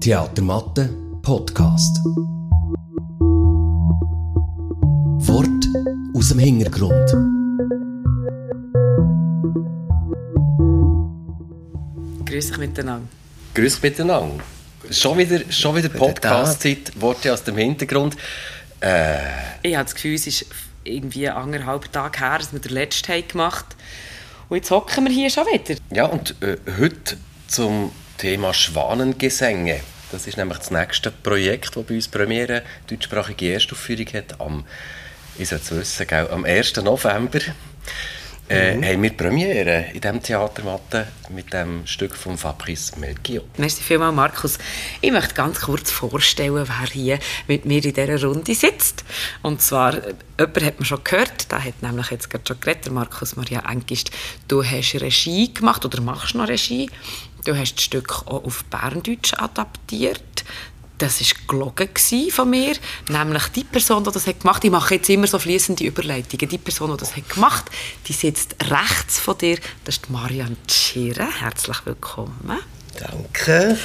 Theatermatte Podcast. Wort aus dem Hintergrund. Grüß dich miteinander. Grüß dich miteinander. Schon wieder, schon wieder Podcast-Zeit, Worte aus dem Hintergrund. Äh. Ich habe das Gefühl, es ist irgendwie anderthalb Tage her, dass wir den letzten haben gemacht haben. Und jetzt hocken wir hier schon wieder. Ja, und äh, heute zum Thema Schwanengesänge. Das ist nämlich das nächste Projekt, das bei uns Premiere deutschsprachige Erstaufführung hat. Am, ich soll es wissen, gell, am 1. November äh, mhm. haben wir Premiere in diesem Theatermatte mit dem Stück von Fabrice Melchior. Merci vielmals, Markus. Ich möchte ganz kurz vorstellen, wer hier mit mir in dieser Runde sitzt. Und zwar, äh, jemand hat man schon gehört, der hat nämlich jetzt gerade schon geredet, Markus Maria Engist. Du hast Regie gemacht oder machst noch Regie Du hast das Stück auch auf Berndeutsch adaptiert. Das war gelogen von mir. Nämlich die Person, die das gemacht hat, ich mache jetzt immer so fließende Überleitungen, die Person, die das gemacht hat, die sitzt rechts von dir. Das ist Marianne Tschire. Herzlich willkommen. Danke.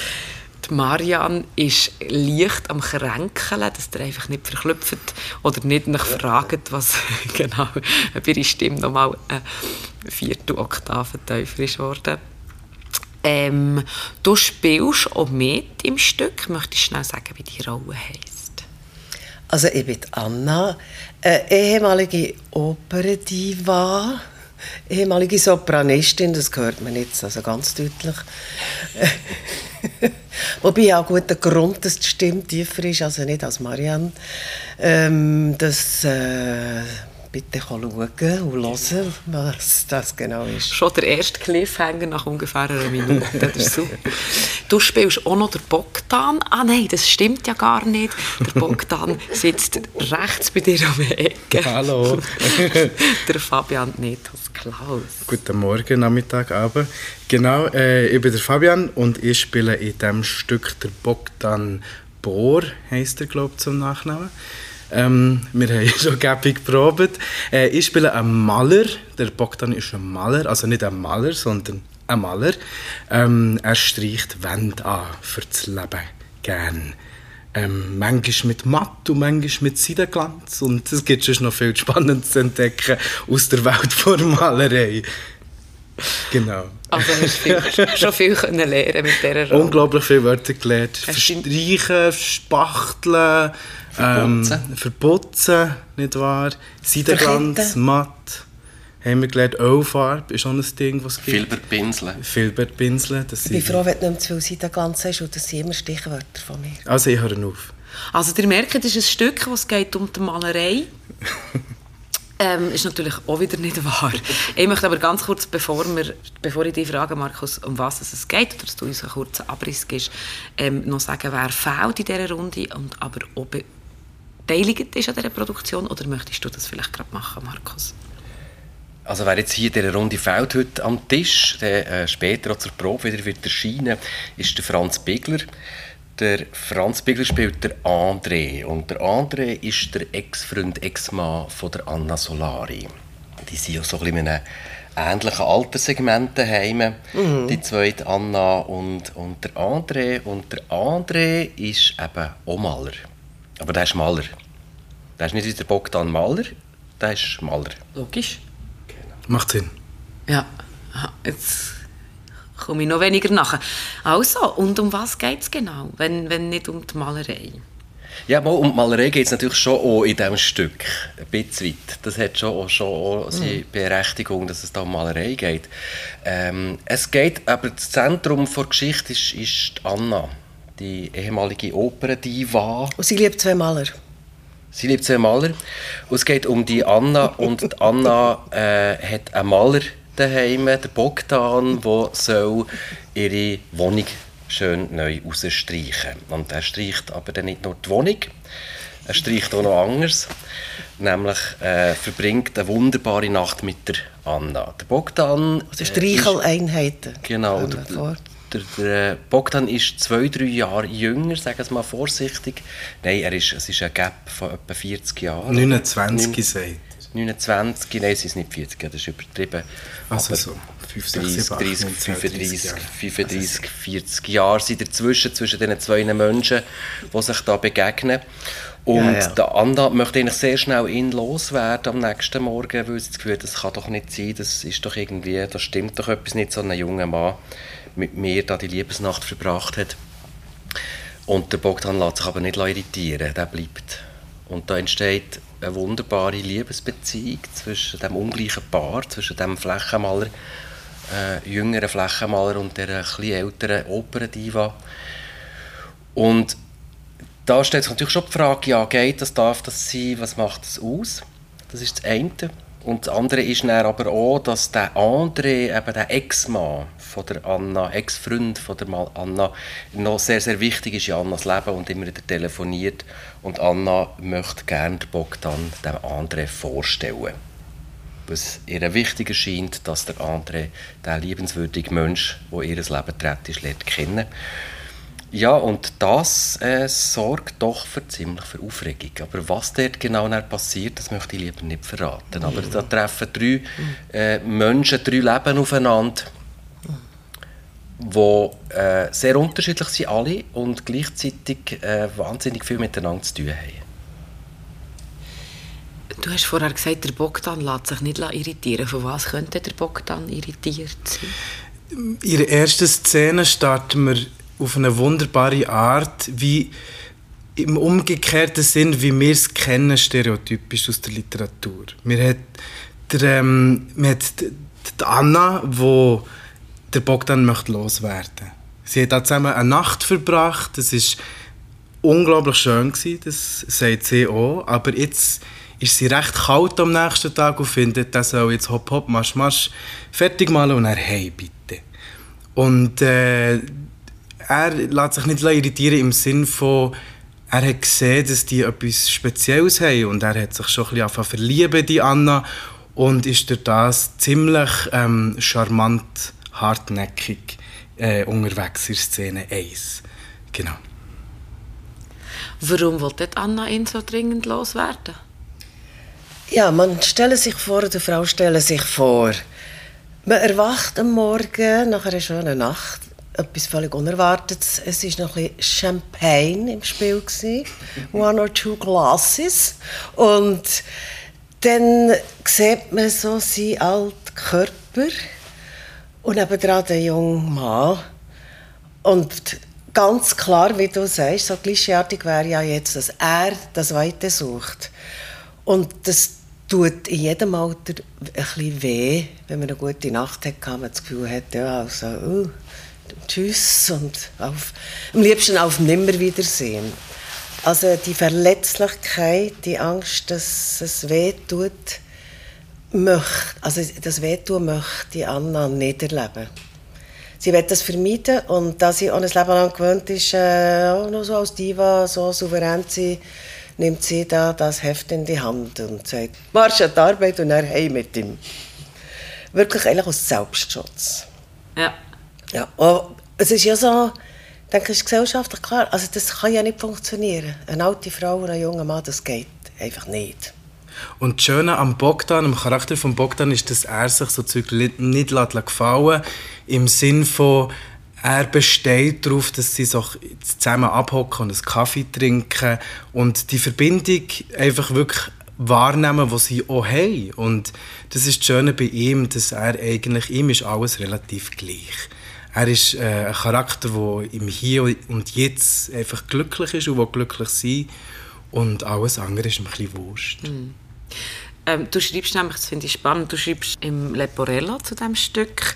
Die Marianne ist leicht am Kränkeln, dass ihr einfach nicht verklüpft oder nicht nach fragt, was genau, ob ihre Stimme nochmal eine vierte Oktave tiefer ist worden. Ähm, du spielst auch mit im Stück. Möchtest du schnell sagen, wie die Rolle heisst? Also ich bin Anna, eine ehemalige Operndiva, ehemalige Sopranistin, das hört man jetzt also ganz deutlich. Wobei ja guter Grund, dass die Stimme tiefer ist, also nicht als Marianne. Ähm, das äh, bitte schauen und hören, was das genau ist. Schon der erste Cliffhanger nach ungefähr einer Minute, das ist super. Du spielst auch noch den Bogdan. Ah nein, das stimmt ja gar nicht. Der Bogdan sitzt rechts bei dir um die Ecke. Hallo. der Fabian Netos Klaus. Guten Morgen, Nachmittag, Abend. Genau, äh, ich bin der Fabian und ich spiele in diesem Stück der Bogdan Bohr, heisst er, glaube ich, zum Nachnamen. Ähm, wir haben schon gäbig geprobt. Äh, ich spiele einen Maler. Der Bogdan ist ein Maler. Also nicht ein Maler, sondern ein Maler. Ähm, er streicht Wände an für das Leben. Gern. Ähm, manchmal mit Matt und manchmal mit Seidenglanz. Und es gibt schon noch viel Spannendes zu entdecken aus der Welt der Malerei. Genau. Also hast du viel, schon viel können lernen mit dieser Rolle. Unglaublich viele Wörter gelernt. Verstreichen, spachteln, Verputzen. Ähm, verputzen, nicht wahr? Seidenglanz, matt. Haben wir gelernt, Ölfarbe ist auch ein Ding, was es gibt. Filberpinseln. Filberpinseln. ich bin froh, wenn du nicht zu viel Seidenglanz hast und das sind immer Stichwörter von mir. Also ich höre auf. Also ihr merkt, es ist ein Stück, es geht um die Malerei. Ähm, ist natürlich auch wieder nicht wahr. Ich möchte aber ganz kurz, bevor, wir, bevor ich dich frage, Markus, um was es geht, oder dass du uns einen kurzen Abriss gibst, ähm, noch sagen, wer fehlt in dieser Runde und aber auch beteiligt ist an dieser Produktion oder möchtest du das vielleicht gerade machen, Markus? Also wer jetzt hier dieser Runde fällt heute am Tisch, der äh, später auch zur Probe wieder wird erscheinen, ist der Franz Bigler. Der Franz Bigler spielt der André und der André ist der Ex-Freund, Ex-Mann von der Anna Solari. Die sind ja so ein bisschen in einem ähnlichen Alterssegment daheim, mhm. die zweite Anna und, und der André. Und der André ist eben auch Maler. Aber der ist Maler. Der ist nicht der Bogdan Maler, der ist Maler. Logisch. Macht Sinn. Ja, jetzt komme ich noch weniger nach. Also, und um was geht es genau, wenn, wenn nicht um die Malerei? Ja, mal um die Malerei geht es natürlich schon auch in diesem Stück, ein bisschen weit. Das hat schon auch, schon auch seine mhm. Berechtigung, dass es da um Malerei geht. Ähm, es geht, aber das Zentrum der Geschichte ist, ist Anna die ehemalige Operndiva. Und sie liebt zwei Maler. Sie liebt zwei Maler. Und es geht um die Anna. und die Anna äh, hat einen Maler daheim, der Bogdan, der soll ihre Wohnung schön neu rausstreichen. Und er streicht aber dann nicht nur die Wohnung, er streicht auch noch anders. Nämlich äh, verbringt eine wunderbare Nacht mit der Anna. Der Bogdan... Also Streicheleinheiten. Genau. Der, der, der, Bogdan ist zwei, drei Jahre jünger, sagen wir mal vorsichtig. Nein, er ist, es ist ein Gap von etwa 40 Jahren. 29 sagt 29, nein, es ist nicht 40, das ist übertrieben. Also Aber so 5, 6, 30, 7, 30, 8, 35, Jahre. 35, 40 Jahre sind dazwischen, zwischen diesen zwei Menschen, die sich da begegnen. Und Ja, ja. der Anna möchte eigentlich sehr schnell ihn loswerden am nächsten Morgen, weil sie das Gefühl hat, das kann doch nicht sein, das ist doch irgendwie, das stimmt doch etwas nicht, so ein junger Mann mit mir da die Liebesnacht verbracht hat. Und der Bogdan lässt sich aber nicht irritieren, der bleibt. Und da entsteht eine wunderbare Liebesbeziehung zwischen dem ungleichen Paar, zwischen dem Flächenmaler, äh, jüngeren Flächenmaler und der etwas älteren Operndiva. Und da stellt sich natürlich schon die Frage, ja, geht das, darf das sein, was macht das aus? Das ist das eine. Und das andere ist dann aber auch, dass der André, eben der Ex-Mann von der Anna, Ex-Freund von der Mal Anna, noch sehr, sehr wichtig ist in Annas Leben und immer wieder telefoniert. Und Anna möchte gerne Bogdan dem André vorstellen. Was ihr wichtig erscheint, dass der André, der liebenswürdige Mensch, der ihr Leben trägt, ist, lernt kennen. Ja, und das äh, sorgt doch für ziemlich für Aufregung. Aber was dort genau passiert, das möchte ich lieber nicht verraten. Aber da treffen drei äh, Menschen, drei Leben aufeinander, die äh, sehr unterschiedlich sind alle und gleichzeitig äh, wahnsinnig viel miteinander zu tun haben. Du hast vorher gesagt, der Bogdan lässt sich nicht irritieren. Von was könnte der Bogdan irritiert sein? In der ersten Szene starten wir auf eine wunderbare Art, wie im umgekehrten Sinn, wie wir es kennen, stereotypisch aus der Literatur. Wir hat, der, ähm, wir hat die die Anna, wo der Bogdan möchte loswerden. Sie hat da zusammen eine Nacht verbracht. Das ist unglaublich schön gewesen, das sagt sie auch. Aber jetzt ist sie recht kalt am nächsten Tag und findet, das soll jetzt hopp hopp, marsch marsch fertig malen und er hey bitte. Und äh, er lässt sich nicht irritieren im Sinn von, er hat gesehen, dass die etwas Spezielles haben und er hat sich schon ein bisschen verlieben, die Anna, und ist durch das ziemlich ähm, charmant, hartnäckig äh, unterwegs in Szene 1. Genau. Warum wollte Anna ihn so dringend loswerden? Ja, man stelle sich vor, die Frau stelle sich vor. Man erwacht am Morgen nach einer schönen Nacht. Etwas völlig Unerwartetes. Es war noch ein bisschen Champagne im Spiel. Gewesen. One or two glasses. Und dann sieht man so seinen alten Körper und nebenan den jungen Mann. Und ganz klar, wie du sagst, so klischeeartig wäre ja jetzt, dass er das Weite sucht. Und das tut in jedem Alter ein bisschen weh, wenn man eine gute Nacht hat, man das Gefühl hat, ja, also, uh, tschüss und auf, am liebsten auf Nimmerwiedersehen. Also die Verletzlichkeit, die Angst, dass es weh tut, möchte, also das Wehtun möchte Anna nicht erleben. Sie will das vermeiden und da sie auch ein Leben lang gewöhnt ist, äh, auch noch so als Diva, so souverän zu sein, nimmt sie da das Heft in die Hand und sagt, marsch an die Arbeit und dann heim mit ihm. Wirklich eigentlich aus Selbstschutz. Ja. Ja, aber es ist ja so, ich denke, ist gesellschaftlich klar, also das kann ja nicht funktionieren. Eine alte Frau und ein junger Mann, das geht einfach nicht. Und das Schöne am Bogdan, am Charakter von Bogdan, ist, dass er sich so Zeug nicht gefallen im Sinn von, er besteht darauf, dass sie so zusammen abhocken und einen Kaffee trinken und die Verbindung einfach wirklich wahrnehmen, die sie auch haben. Und das ist das Schöne bei ihm, dass er eigentlich, ihm ist alles relativ gleich. Er ist äh, ein Charakter, der im Hier und Jetzt einfach glücklich ist und glücklich sein und alles andere ist ihm ein bisschen wurscht. Ähm, du schreibst nämlich, das finde ich spannend, du schreibst im Leporello zu diesem Stück,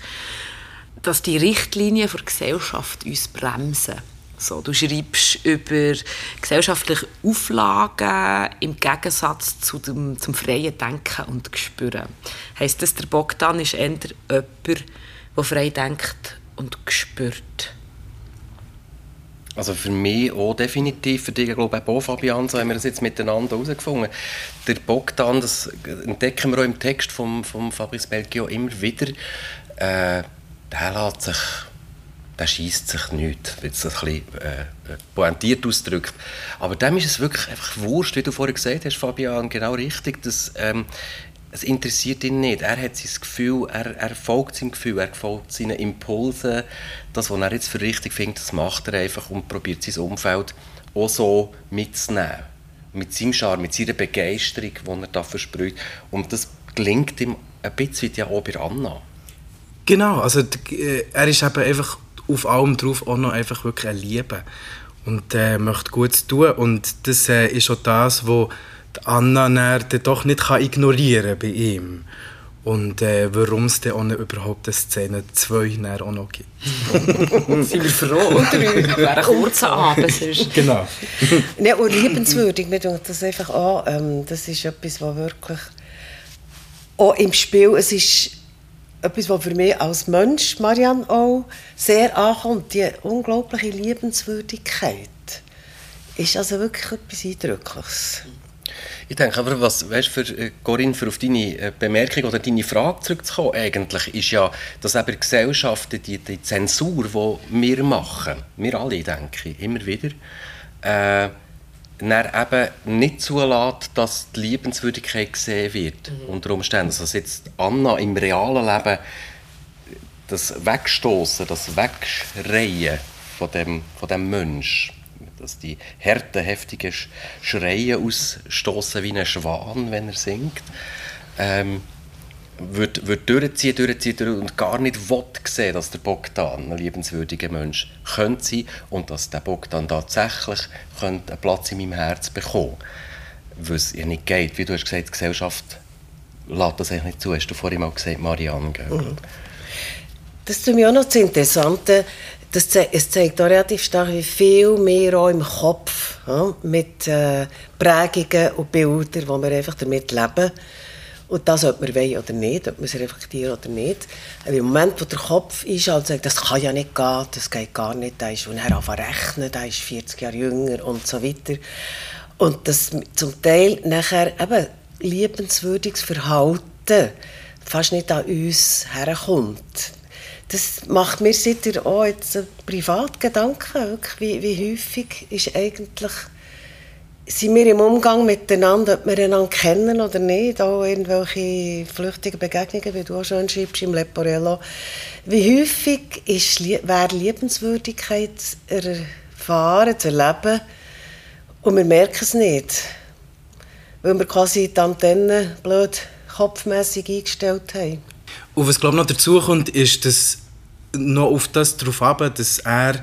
dass die Richtlinien der Gesellschaft uns bremsen. So, du schreibst über gesellschaftliche Auflagen im Gegensatz zu dem, zum freien Denken und Spüren. Heißt das, der Bogdan ist eher jemand, der frei denkt und spürt? Also für mich auch definitiv, für dich glaube ich auch Fabian, so haben wir das jetzt miteinander herausgefunden. Der Bogdan, das entdecken wir auch im Text von vom Fabrice Belgio immer wieder, äh, der lässt sich der schießt sich nicht, wenn es ein bisschen äh, pointiert ausdrückt. Aber dem ist es wirklich einfach wurscht, wie du vorhin gesagt hast, Fabian, genau richtig, dass ähm, es interessiert ihn nicht. Er hat sein Gefühl, er, er folgt seinem Gefühl, er folgt seinen Impulsen. Das, was er jetzt für richtig findet, das macht er einfach und probiert sein Umfeld auch so mitzunehmen. Mit seinem Charme, mit seiner Begeisterung, die er da versprüht. Und das gelingt ihm ein bisschen ja auch bei Anna. Genau, also äh, er ist eben einfach auf allem drauf auch noch einfach wirklich ein Liebe und äh, möchte Gutes tun und das äh, ist auch das, was Anna dann doch nicht kann ignorieren bei ihm und äh, warum es dann auch nicht überhaupt eine Szene 2 auch noch gibt. Sind wir froh, oder? Wäre ein kurzer Abend sonst. Genau. ja, und liebenswürdig, mir denkt das einfach an, ähm, das ist etwas, was wirklich auch im Spiel, es ist etwas, was für mich als Mensch, Marianne, auch sehr ankommt, die unglaubliche Liebenswürdigkeit, ist also wirklich etwas Eindrückliches. Ich denke aber, was, weißt, für äh, Corinne, für auf deine äh, Bemerkung oder deine Frage zurückzukommen, eigentlich ist ja, dass eben Gesellschaften, die, die Zensur, die wir machen, wir alle, denke ich, immer wieder, äh, dann eben nicht zulässt, dass die Liebenswürdigkeit gesehen wird, mhm. unter Umständen. Also jetzt Anna im realen Leben, das Wegstoßen, das Wegschreien von dem, von dem Mensch, dass die harten, heftigen Schreie ausstoßen wie ein Schwan, wenn er singt, ähm, wird, wird durchziehen, durchziehen, durchziehen und gar nicht will sehen, dass der Bogdan ein liebenswürdiger Mensch könnte sein und dass der Bogdan tatsächlich könnte einen Platz in meinem Herz bekommen weil es ja nicht geht. Wie du hast gesagt, die Gesellschaft lässt das eigentlich nicht zu. Hast du vorhin mal gesagt, Marianne? Mhm. Das ist mir auch noch das Interessante. Das zeigt, es zeigt auch relativ stark, wie viel mehr auch im Kopf ja, mit äh, Prägungen und Bildern, wo wir einfach damit leben. Und das, ob wir wollen oder nicht, ob wir es reflektieren oder nicht. Aber Im Moment, wo der Kopf einschaltet, sagt, das kann ja nicht gehen, das geht gar nicht, da ist, und er anfängt rechnen, der ist 40 Jahre jünger und so weiter. Und das zum Teil nachher eben liebenswürdiges Verhalten fast nicht an uns herkommt. Das macht mir seitdem auch jetzt Privatgedanken, wie, wie häufig ist eigentlich sind wir im Umgang miteinander, ob wir einander kennen oder nicht, auch irgendwelche flüchtigen Begegnungen, wie du auch schon schreibst im Leporello. Wie häufig ist, wäre Liebenswürdigkeit erfahren, zu erleben, und wir merken es nicht, weil wir quasi die Antennen blöd kopfmässig eingestellt haben. Und was glaube ich noch dazu kommt, ist, dass noch auf das darauf ab, dass er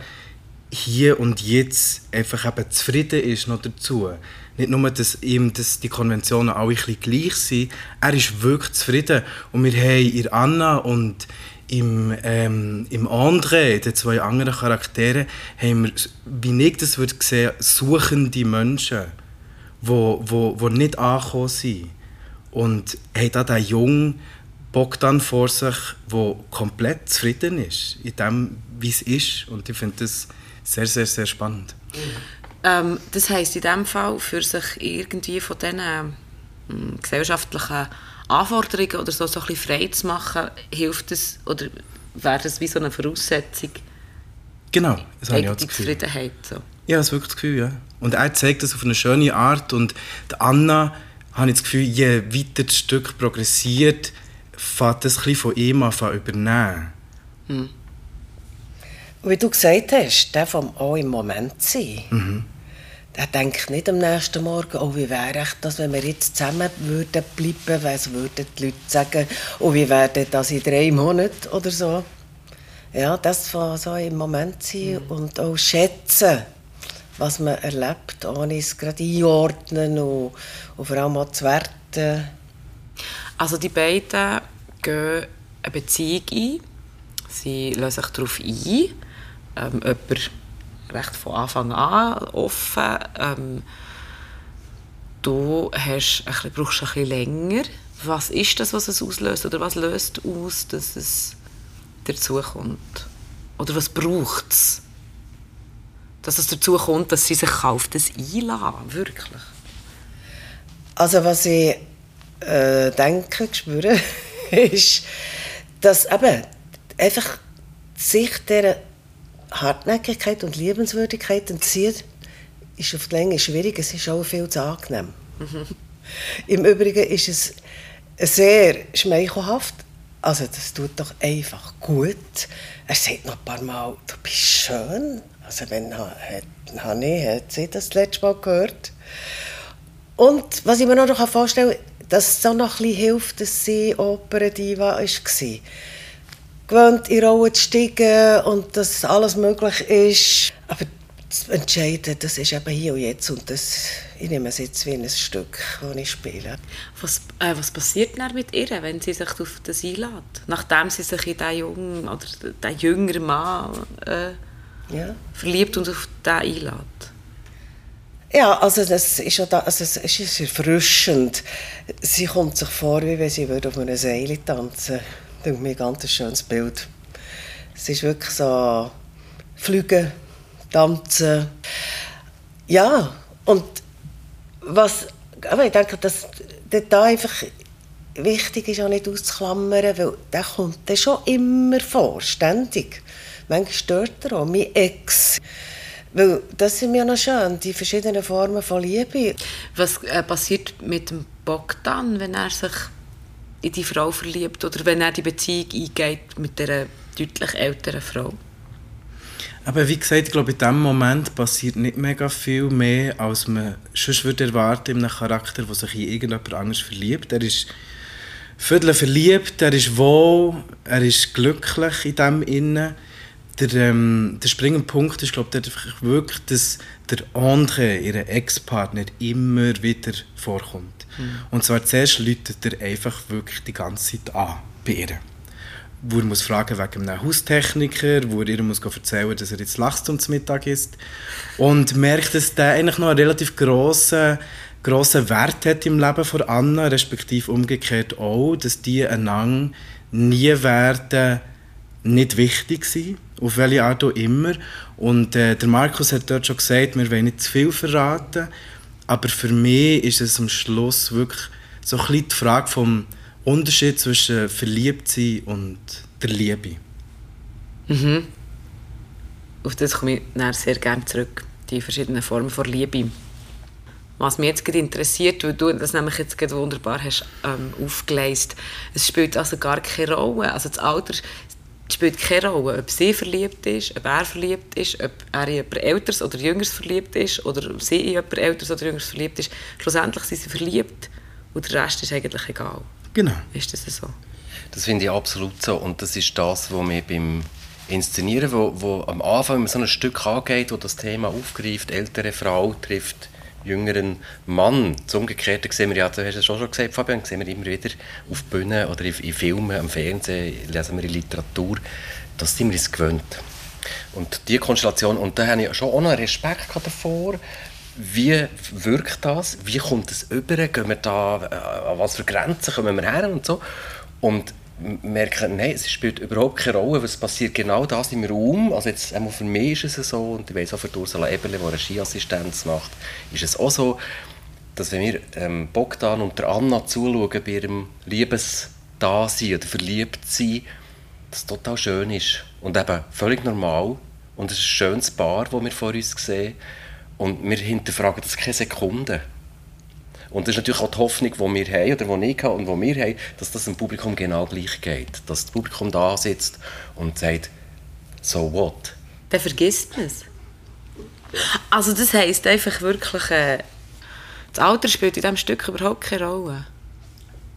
hier und jetzt einfach eben zufrieden ist noch dazu. Nicht nur, dass ihm das, die Konventionen alle ein gleich sind, er ist wirklich zufrieden. Und wir haben in Anna und im, ähm, im André, den zwei anderen Charakteren, haben wir, wie ich das würde sehen, suchende Menschen, die wo, wo, wo nicht angekommen sind. Und haben da den jungen Bogdan vor sich, der komplett zufrieden ist in dem, wie es ist. Und ich finde das sehr, sehr, sehr spannend. Ähm, das heisst in dem Fall, für sich irgendwie von diesen ähm, gesellschaftlichen Anforderungen oder so, so ein bisschen frei zu machen, hilft es oder wäre das wie so eine Voraussetzung? Genau, das habe ich auch das Gefühl. Zufriedenheit. So. Ja, das wirklich das Gefühl, ja. Und er zeigt das auf eine schöne Art und die Anna, habe ich das Gefühl, je weiter das Stück progressiert, fängt das ein von ihm an übernehmen. Hm. Wie du gesagt hast, der vom auch im Moment sein. Mhm. Der denkt nicht am nächsten Morgen, oh, wie wäre das, wenn wir jetzt zusammen würden bleiben, was würden die Leute sagen, oh, wie wäre das in drei Monaten oder so. Ja, das von so im Moment sein mhm. und auch schätzen, was man erlebt, ohne es gerade einordnen und, und vor allem auch zu werten. Also die beiden gehen eine Beziehung ein, sie lassen sich darauf ein, ähm, jemand recht von Anfang an offen. Ähm, du hast ein bisschen, brauchst ein bisschen länger. Was ist das, was es auslöst? Oder was löst aus, dass es dazu kommt? Oder was braucht es? Dass es dazu kommt, dass sie sich auf das einladen, wirklich. Also was ich äh, denke, spüre, ist, dass eben einfach sich dieser Hartnäckigkeit und Liebenswürdigkeit entziehen, ist auf die Länge schwierig. Es ist auch viel zu angenehm. Im Übrigen ist es sehr schmeichelhaft. Also das tut doch einfach gut. Er sagt noch ein paar Mal, du bist schön. Also wenn hat, hat sie das letzte Mal gehört. Und was ich mir noch vorstellen kann, dass es so noch ein bisschen hilft, dass sie Operndiva war. Gewöhnt in Rollen zu steigen und dass alles möglich ist. Aber zu entscheiden, das ist eben hier und jetzt und das, ich nehme es jetzt wie ein Stück, das ich spiele. Was, äh, was passiert dann mit ihr, wenn sie sich auf das einlädt? Nachdem sie sich in diesen jungen oder den jüngeren Mann äh, ja. verliebt und auf den einlädt? Ja, also das ist, da, also es ist erfrischend. Sie kommt sich vor, wie wenn sie auf einer Seile tanzen würde. Das ist mir ein ganz schönes Bild. Es ist wirklich so Flüge, Tanzen. Ja, und was, aber ich denke, dass da einfach wichtig ist, auch nicht auszuklammern, weil der kommt dann schon immer vor, ständig. Manchmal stört er auch, mein Ex. Weil das sind ja noch schön, die verschiedenen Formen von Liebe. Was äh, passiert mit dem Bogdan, wenn er sich in die Frau verliebt oder wenn er die Beziehung eingeht mit der deutlich älteren Frau? Aber wie gesagt, ich glaube, in diesem Moment passiert nicht mega viel mehr, als man sonst würde erwarten in einem Charakter, der sich in irgendjemand anderes verliebt. Er ist viertel verliebt, er ist wohl, er ist glücklich in dem Innen der, ähm, der springende Punkt ist, glaube ich, wirklich, dass der andere, ihr Ex-Partner, immer wieder vorkommt. Mhm. Und zwar zuerst läutet er einfach wirklich die ganze Zeit an bei ihr. Wo er muss fragen wegen einem Haustechniker, wo er ihr muss erzählen dass er jetzt Lachs zum Mittag isst. Und merkt, dass der eigentlich noch einen relativ grossen, grossen Wert hat im Leben von Anna, respektive umgekehrt auch, dass die einander nie werden nicht wichtig sein auf welche Art auch immer. Und äh, der Markus hat dort schon gesagt, wir wollen nicht zu viel verraten, aber für mich ist es am Schluss wirklich so ein bisschen die Frage vom Unterschied zwischen Verliebtsein und der Liebe. Mhm. Auf das komme ich sehr gerne zurück, die verschiedenen Formen von Liebe. Was mich jetzt interessiert, weil du das nämlich jetzt wunderbar hast ähm, aufgeleist, es spielt also gar keine Rolle. Also das Alter spielt keine Rolle, ob sie verliebt ist, ob er verliebt ist, ob er in jemand Älteres oder Jüngeres verliebt ist oder sie in jemand Älteres oder Jüngeres verliebt ist. Schlussendlich sind sie verliebt und der Rest ist eigentlich egal. Genau. Ist das so? Das finde ich absolut so und das ist das, was mir beim Inszenieren, wo, wo am Anfang, wenn man so ein Stück angeht, wo das Thema aufgreift, ältere Frau trifft jüngeren Mann. Das Umgekehrte sehen wir ja, du hast es schon gesagt, Fabian, sehen wir immer wieder auf Bühnen oder in, in Filmen, am Fernsehen, lesen wir in Literatur. Das sind wir uns gewöhnt. Und diese Konstellation, und da habe ich schon auch noch Respekt davor, wie wirkt das? Wie kommt es über? Gehen wir da, äh, an was für Grenzen kommen wir her und so? Und merken, nein, es spielt überhaupt keine Rolle, was passiert genau das im Raum. Also jetzt, einmal für mich ist es so, und ich weiß auch für Ursula Eberle, die eine Skiassistenz macht, ist es auch so, dass wenn wir ähm, Bogdan und der Anna zuschauen bei ihrem Liebesdasein oder Verliebtsein, das total schön ist und eben völlig normal und es ist ein schönes Paar, das wir vor uns sehen und wir hinterfragen das keine Sekunde. Und das ist natürlich auch die Hoffnung, die wir haben, oder die ich habe und die wir haben, dass das dem Publikum genau gleich geht. Dass das Publikum da sitzt und sagt, so what? Dann vergisst man es. Also das heisst einfach wirklich, äh, das Alter spielt in diesem Stück überhaupt keine Rolle.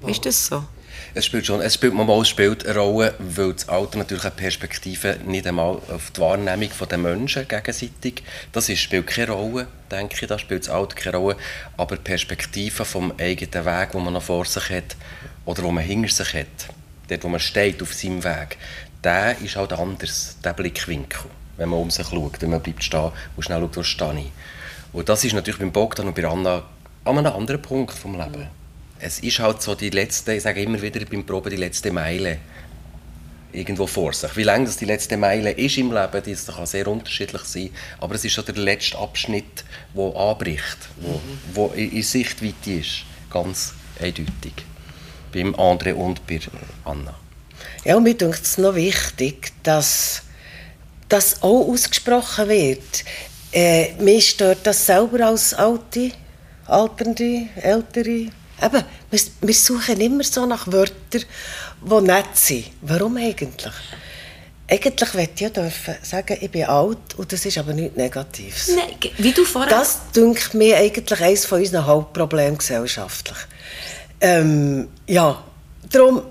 Ist das so? Es spielt schon, es spielt manchmal spielt eine Rolle, weil das Alter natürlich eine Perspektive nicht einmal auf die Wahrnehmung der Menschen gegenseitig, das ist, spielt keine Rolle, denke ich, da spielt das Alter keine Rolle, aber die Perspektive vom eigenen Weg, den man noch vor sich hat oder wo man hinter sich hat, dort, wo man steht auf seinem Weg, der ist halt anders, der Blickwinkel, wenn man um sich schaut, wenn man bleibt stehen und schnell schaut, wo stehe ich. Und das ist natürlich beim Bogdan und bei Anna an einem anderen Punkt vom Leben es ist halt so die letzte, ich sage immer wieder beim Proben, die letzte Meile irgendwo vor sich. Wie lange das die letzte Meile ist im Leben, das kann sehr unterschiedlich sein, aber es ist schon der letzte Abschnitt, der anbricht, wo, wo in Sichtweite ist, ganz eindeutig. Beim André und bei Anna. Ja, und mir denkt es noch wichtig, dass das auch ausgesprochen wird. Äh, mich stört das selber als Alte, Alternde, Ältere. Eben, wir, wir suchen immer so nach Wörtern, die nett sind. Warum eigentlich? Eigentlich möchte ich ja dürfen sagen, ich bin alt und das ist aber nichts Negatives. Nein, wie du vorher... Das dünkt mir eigentlich eines von unseren Hauptproblemen gesellschaftlich. Ähm, ja, darum,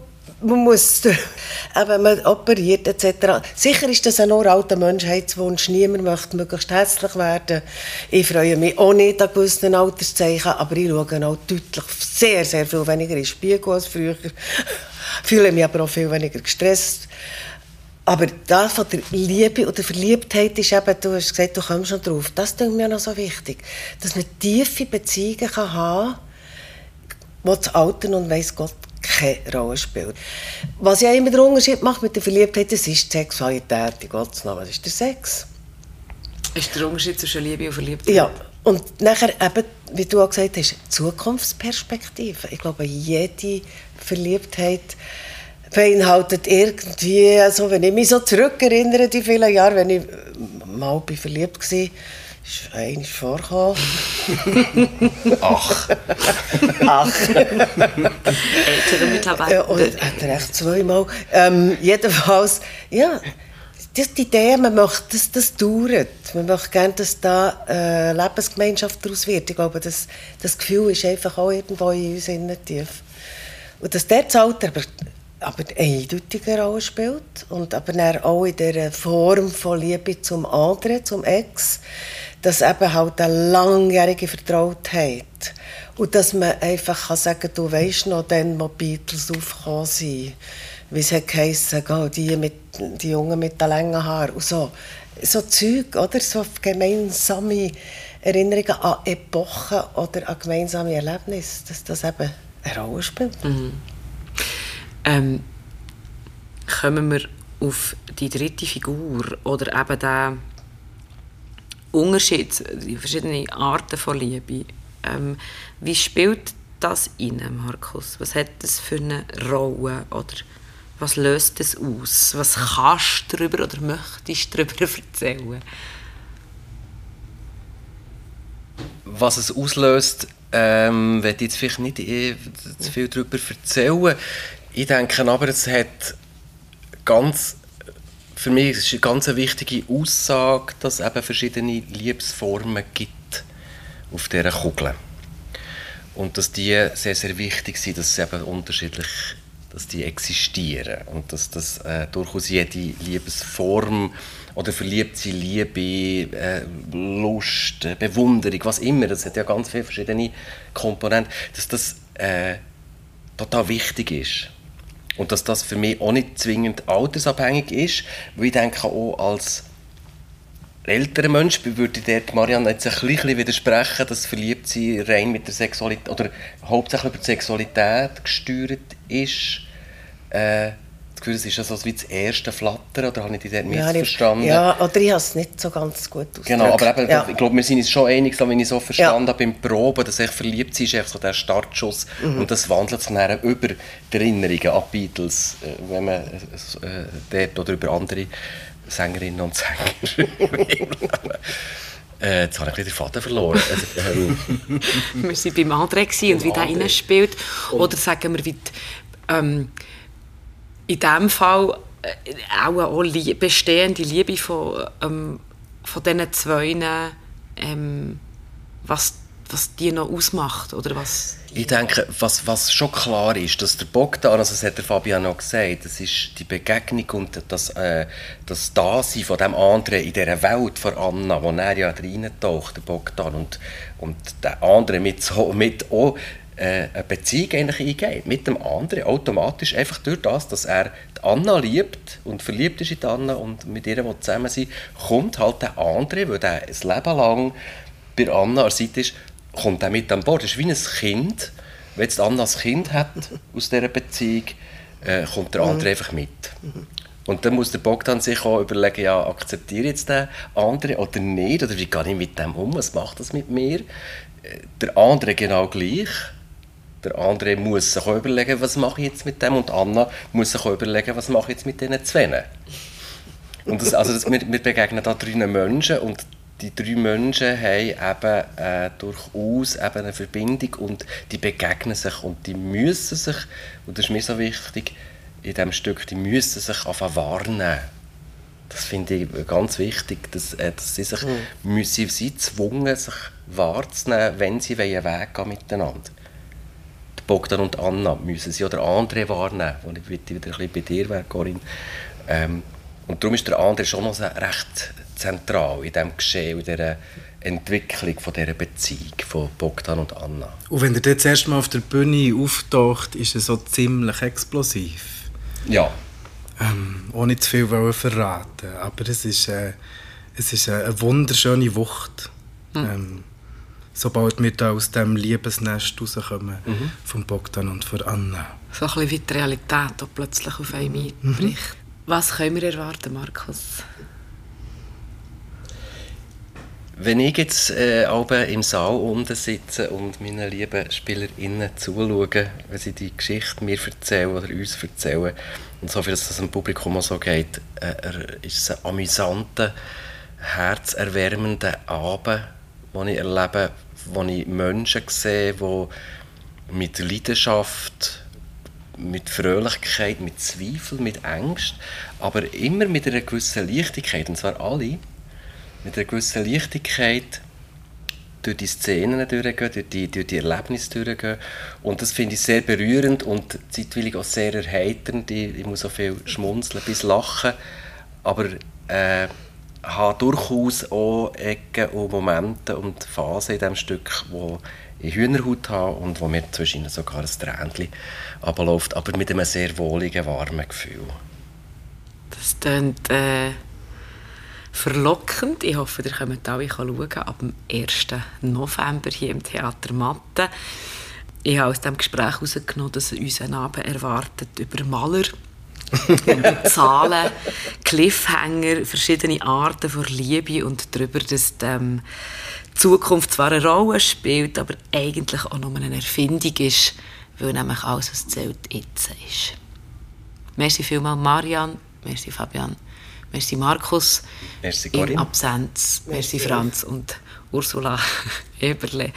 man muss, eben, man operiert etc. Sicher ist das ein alter Menschheitswunsch. Niemand möchte möglichst hässlich werden. Ich freue mich auch nicht an gewissen Alterszeichen, aber ich schaue auch deutlich sehr, sehr viel weniger in den Spiegel als früher. Fühle mich aber auch viel weniger gestresst. Aber das von der Liebe oder Verliebtheit ist eben, du hast gesagt, du kommst schon drauf. Das ist mir noch so wichtig. Dass man tiefe Beziehungen haben kann, wo das Alter und weiss Gott keine Rolle spielt. Was ja immer den Unterschied macht mit der Verliebtheit, das ist die Sexualität. In Gottes Namen, das ist der Sex. Ist der Unterschied zwischen Liebe und Verliebtheit? Ja, und nachher eben, wie du auch gesagt hast, Zukunftsperspektive. Ich glaube, jede Verliebtheit beinhaltet irgendwie, also wenn ich mich so zurückerinnere, die vielen Jahre, wenn ich mal bin verliebt war, ist eines vorgekommen. Ach. Ach. Ältere mittlerweile. Ja, und hat er echt zweimal. Ähm, jedenfalls, ja, das, die Idee, man möchte, dass das dauert. Man möchte gerne, dass da eine Lebensgemeinschaft daraus wird. Ich glaube, das, das Gefühl ist einfach auch irgendwo in uns innen tief. Und dass der das Alter aber, aber eindeutige Rolle spielt und aber dann auch in der Form von Liebe zum anderen, zum Ex, dass eben halt eine langjährige Vertrautheit und dass man einfach kann sagen du weißt noch, dann, wo Beatles aufgekommen sind, wie es hat die, mit, die Jungen mit den langen Haaren und so. So Zeug, oder? So gemeinsame Erinnerungen an Epochen oder an gemeinsame Erlebnisse, dass das eben eine Rolle spielt. Ähm, kommen wir auf die dritte Figur oder eben den Unterschied, die verschiedenen Arten von Liebe. Ähm, wie spielt das in Markus? Was hat das für eine Rolle oder was löst das aus? Was kannst du darüber oder möchtest du darüber erzählen? Was es auslöst, ähm, werde ich jetzt vielleicht nicht eh zu viel darüber erzählen. Ich denke aber, es hat ganz, für mich ist eine ganz wichtige Aussage, dass es eben verschiedene Liebesformen gibt auf dieser Kugel. Und dass die sehr, sehr wichtig sind, dass sie eben unterschiedlich dass die existieren und dass das äh, durchaus jede Liebesform oder verliebte Liebe, äh, Lust, äh, Bewunderung, was immer, das hat ja ganz viele verschiedene Komponenten, dass das äh, total wichtig ist. Und dass das für mich auch nicht zwingend altersabhängig ist, weil ich denke auch als älterer Mensch würde dort Marianne jetzt ein bisschen widersprechen, dass verliebt sie rein mit der Sexualität oder hauptsächlich über die Sexualität gesteuert ist. Äh, Gefühl, es ist ja so wie das erste Flattern, oder habe ich dich dort missverstanden? Ja, oder ich habe es nicht so ganz gut ausgedrückt. Genau, aber eben, ja. ich glaube, wir sind uns schon einig, so, wenn ich so verstanden Ja. habe beim Proben, dass ich verliebt sie ist einfach so der Startschuss Mhm. und das wandelt sich dann über die Erinnerungen an Beatles, äh, wenn man äh, dort oder über andere Sängerinnen und Sänger äh, Jetzt habe ich ein bisschen den Faden verloren. Also, ähm, Wir waren beim André und wie der reinspielt. Oder sagen wir, wie die, ähm, in diesem Fall äh, auch eine bestehende Liebe von, ähm, von diesen zwei, ähm, was, was die noch ausmacht. Oder was Ich denke, was, was schon klar ist, dass der Bogdan, also das hat der Fabian auch gesagt, das ist die Begegnung und das, äh, das Dasein von dem anderen in dieser Welt von Anna, wo er ja reintaucht, der Bogdan, und, und der andere mit, so, mit auch äh, eine Beziehung eigentlich eingeht, mit dem anderen, automatisch, einfach durch das, dass er die Anna liebt und verliebt ist in die Anna und mit ihr zusammen sein, kommt halt der andere, weil der ein Leben lang bei Anna an der Seite ist, kommt er mit an Bord. Das ist wie ein Kind. Wenn jetzt Anna ein Kind hat aus dieser Beziehung, äh, kommt der andere einfach mit. Und dann muss der Bogdan sich auch überlegen, ja, akzeptiere ich jetzt den anderen oder nicht? Oder wie gehe ich mit dem um? Was macht das mit mir? Äh, Der andere genau gleich. Der andere muss sich auch überlegen, was mache ich jetzt mit dem? Und Anna muss sich auch überlegen, was mache ich jetzt mit diesen zwei? Und das, also das, wir, wir begegnen da drei Menschen und die drei Menschen haben eben äh, durchaus eben eine Verbindung und die begegnen sich und die müssen sich, und das ist mir so wichtig, in diesem Stück, die müssen sich einfach warnen. Das finde ich ganz wichtig, dass, äh, dass sie sich mhm. müssen sie gezwungen, sich wahrzunehmen, wenn sie einen Weg gehen miteinander. Bogdan und Anna müssen sie oder andere wahrnehmen, wo ich wieder ein bisschen bei dir wäre, Corinne. Ähm, und darum ist der andere schon noch recht zentral in diesem Geschehen, in dieser Entwicklung von dieser Beziehung von Bogdan und Anna. Und wenn er jetzt erstmal auf der Bühne auftaucht, ist er so ziemlich explosiv. Ja. Ähm, ohne zu viel verraten. Aber es ist, äh, es ist eine wunderschöne Wucht. Mhm. Ähm, sobald wir da aus dem Liebesnest rauskommen, mhm. von Bogdan und von Anna. So ein bisschen wie die Realität, die plötzlich auf einen mhm. einbricht. Mhm. Was können wir erwarten, Markus? Wenn ich jetzt äh, im Saal unten sitze und meinen lieben SpielerInnen zuschaue, wenn sie die Geschichte mir erzählen oder uns erzählen, und so viel, dass das dem Publikum auch so geht, äh, ist es ein amüsanter, herzerwärmender Abend, den ich erlebe, wo ich Menschen sehe, die mit Leidenschaft, mit Fröhlichkeit, mit Zweifel, mit Angst, aber immer mit einer gewissen Leichtigkeit, und zwar alle, mit einer gewissen Leichtigkeit durch die Szenen durchgehen, durch die, durch die Erlebnisse durchgehen. Und das finde ich sehr berührend und zeitweilig auch sehr erheiternd. Ich, ich muss so viel schmunzeln bis lachen. Aber äh, habe durchaus auch Ecken und Momente und Phasen in diesem Stück, wo ich Hühnerhaut habe und wo mir zwischen sogar ein Tränchen abläuft, aber mit einem sehr wohligen, warmen Gefühl. Das klingt äh, verlockend. Ich hoffe, ihr könnt alle schauen ab dem 1. November hier im Theater Matte. Ich habe aus diesem Gespräch herausgenommen, dass uns ein Abend erwartet über Maler, Zahlen, Cliffhanger, verschiedene Arten von Liebe und darüber, dass die ähm, Zukunft zwar eine Rolle spielt, aber eigentlich auch nur eine Erfindung ist, weil nämlich alles, was zählt, jetzt ist. Merci vielmals, Marian. Merci, Fabian. Merci Markus Merci Corinne. in Absenz. Merci, Merci Franz und Ursula Eberle.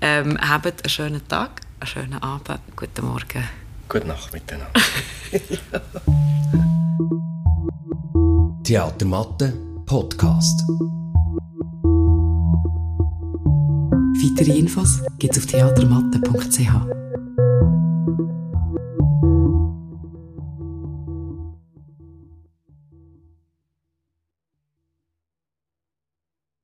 Ähm, habt einen schönen Tag, einen schönen Abend, guten Morgen. Gute Nacht miteinander. Theatermatte Podcast. Weitere Infos gibt es auf theatermatte.ch.